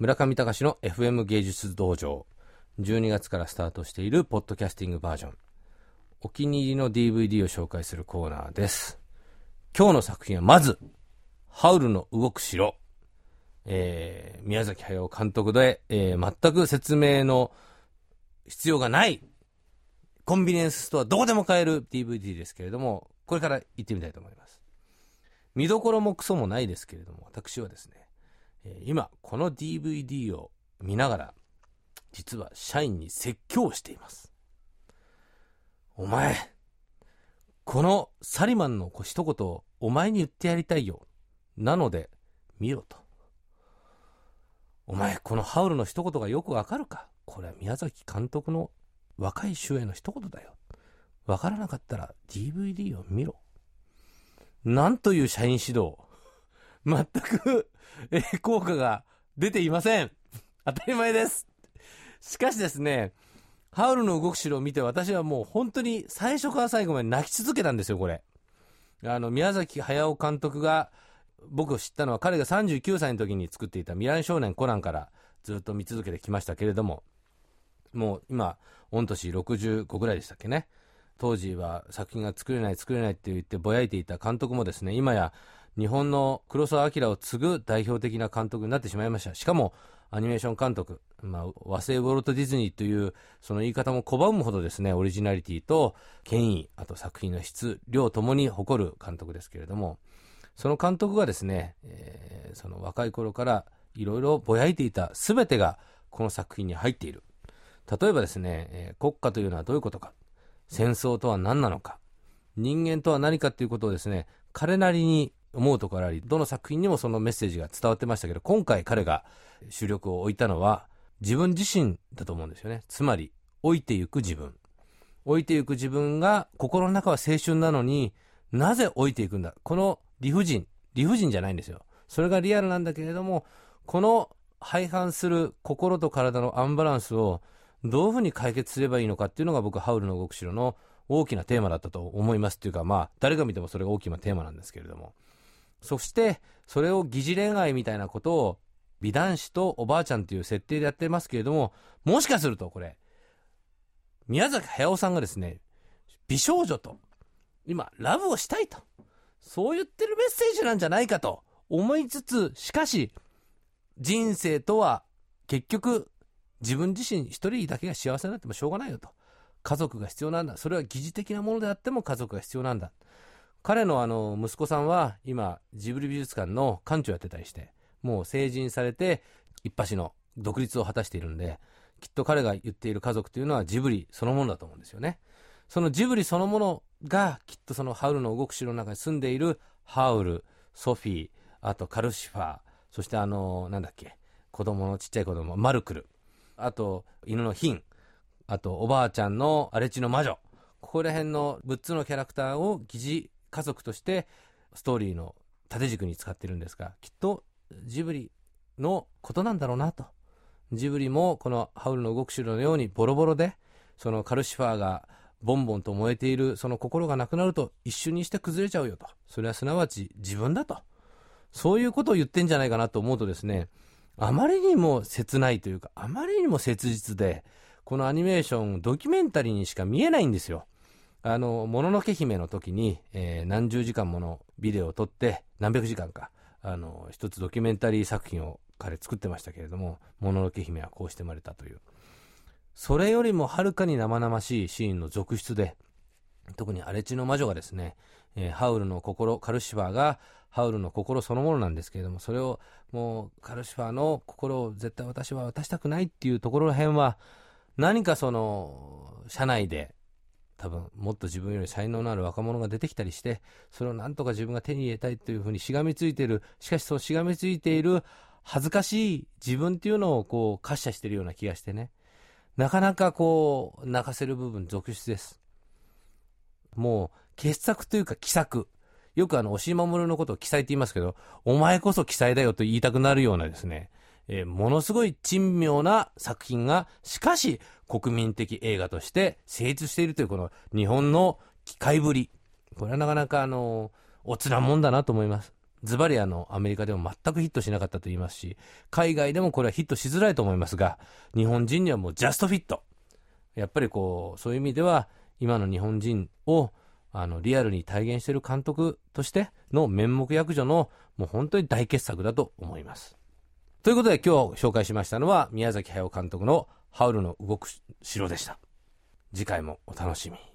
村上隆の FM 芸術道場。12月からスタートしているポッドキャスティングバージョン。お気に入りの DVD を紹介するコーナーです。今日の作品はまず、ハウルの動く城。えー、宮崎駿監督で、えー、全く説明の必要がないコンビニエンスストアどこでも買える DVD ですけれども、これから行ってみたいと思います。見どころもクソもないですけれども、私はですね、え今、この DVD を見ながら、実は社員に説教をしています。お前、このサリマンの一言をお前に言ってやりたいよ。なので、見ろと。お前、このハウルの一言がよくわかるか？これは宮崎監督の若い衆への一言だよ。わからなかったら DVD を見ろ。なんという社員指導。全く、え効果が出ていません。当たり前です。しかしですね、ハウルの動く城を見て私はもう本当に最初から最後まで泣き続けたんですよ、これ。あの、宮崎駿監督が、僕を知ったのは彼が39歳の時に作っていた未来少年コナンからずっと見続けてきましたけれども、もう今、御年65ぐらいでしたっけね。当時は作品が作れない作れないって言ってぼやいていた監督もですね、今や日本の黒澤明を継ぐ代表的な監督になってしまいました。しかも、アニメーション監督、まあ、和製ウォルト・ディズニーというその言い方も拒むほどですね、オリジナリティと権威、あと作品の質、量ともに誇る監督ですけれども、その監督がですね、えー、その若い頃からいろいろぼやいていた全てがこの作品に入っている。例えばですね、えー、国家というのはどういうことか、戦争とは何なのか、人間とは何かということをですね、彼なりに思うところあり、どの作品にもそのメッセージが伝わってましたけど、今回彼が主力を置いたのは、自分自身だと思うんですよね。つまり、老いてゆく自分。老いてゆく自分が、心の中は青春なのになぜ老いていくんだ？この理不尽。理不尽じゃないんですよ。それがリアルなんだけれども、この廃反する心と体のアンバランスをどういうふうに解決すればいいのかっていうのが僕、ハウルの動く城の大きなテーマだったと思いますっていうか、まあ、誰が見てもそれが大きなテーマなんですけれども。そして、それを疑似恋愛みたいなことを美男子とおばあちゃんという設定でやってますけれども、もしかするとこれ、宮崎駿さんがですね、美少女と、今、ラブをしたいと、そう言ってるメッセージなんじゃないかと思いつつ、しかし、人生とは結局、自分自身一人だけが幸せになってもしょうがないよと。家族が必要なんだ。それは疑似的なものであっても家族が必要なんだ。彼のあの、息子さんは今、ジブリ美術館の館長やってたりして、もう成人されて、一発の独立を果たしているんで、きっと彼が言っている家族というのはジブリそのものだと思うんですよね。そのジブリそのものが、きっとそのハウルの動く城の中に住んでいるハウル、ソフィー、あとカルシファー、そしてあの、なんだっけ、子供のちっちゃい子供、マルクル、あと犬のヒン、あとおばあちゃんの荒地の魔女、ここら辺の6つのキャラクターを疑似家族としてストーリーの縦軸に使ってるんですが、きっとジブリのことなんだろうなと。ジブリもこのハウルの動く城のようにボロボロで、そのカルシファーがボンボンと燃えているその心がなくなると一瞬にして崩れちゃうよと。それはすなわち自分だと。そういうことを言ってんじゃないかなと思うとですね、あまりにも切ないというか、あまりにも切実で、このアニメーション、ドキュメンタリーにしか見えないんですよ。あの、もののけ姫の時に、えー、何十時間ものビデオを撮って、何百時間か、あの、一つドキュメンタリー作品を彼作ってましたけれども、もののけ姫はこうして生まれたという。それよりもはるかに生々しいシーンの続出で、特に荒地の魔女がですね、えー、ハウルの心、カルシファーがハウルの心そのものなんですけれども、それをもうカルシファーの心を絶対私は渡したくないっていうところら辺は、何かその、社内で多分もっと自分より才能のある若者が出てきたりして、それをなんとか自分が手に入れたいというふうにしがみついている、しかしそのしがみついている恥ずかしい自分っていうのをこう、滑車してるような気がしてね、なかなかこう、泣かせる部分続出です。もう、傑作というか奇策。よくあの、押井守のことを記載って言いますけど、お前こそ記載だよと言いたくなるようなですね、えー、ものすごい珍妙な作品が、しかし国民的映画として成立しているというこの日本の機械ぶり。これはなかなかあの、おつなもんだなと思います。ズバリあの、アメリカでも全くヒットしなかったと言いますし、海外でもこれはヒットしづらいと思いますが、日本人にはもうジャストフィット。やっぱりこう、そういう意味では、今の日本人を、あの、リアルに体現している監督としての面目役所の、もう本当に大傑作だと思います。ということで今日紹介しましたのは、宮崎駿監督のハウルの動く城でした。次回もお楽しみに。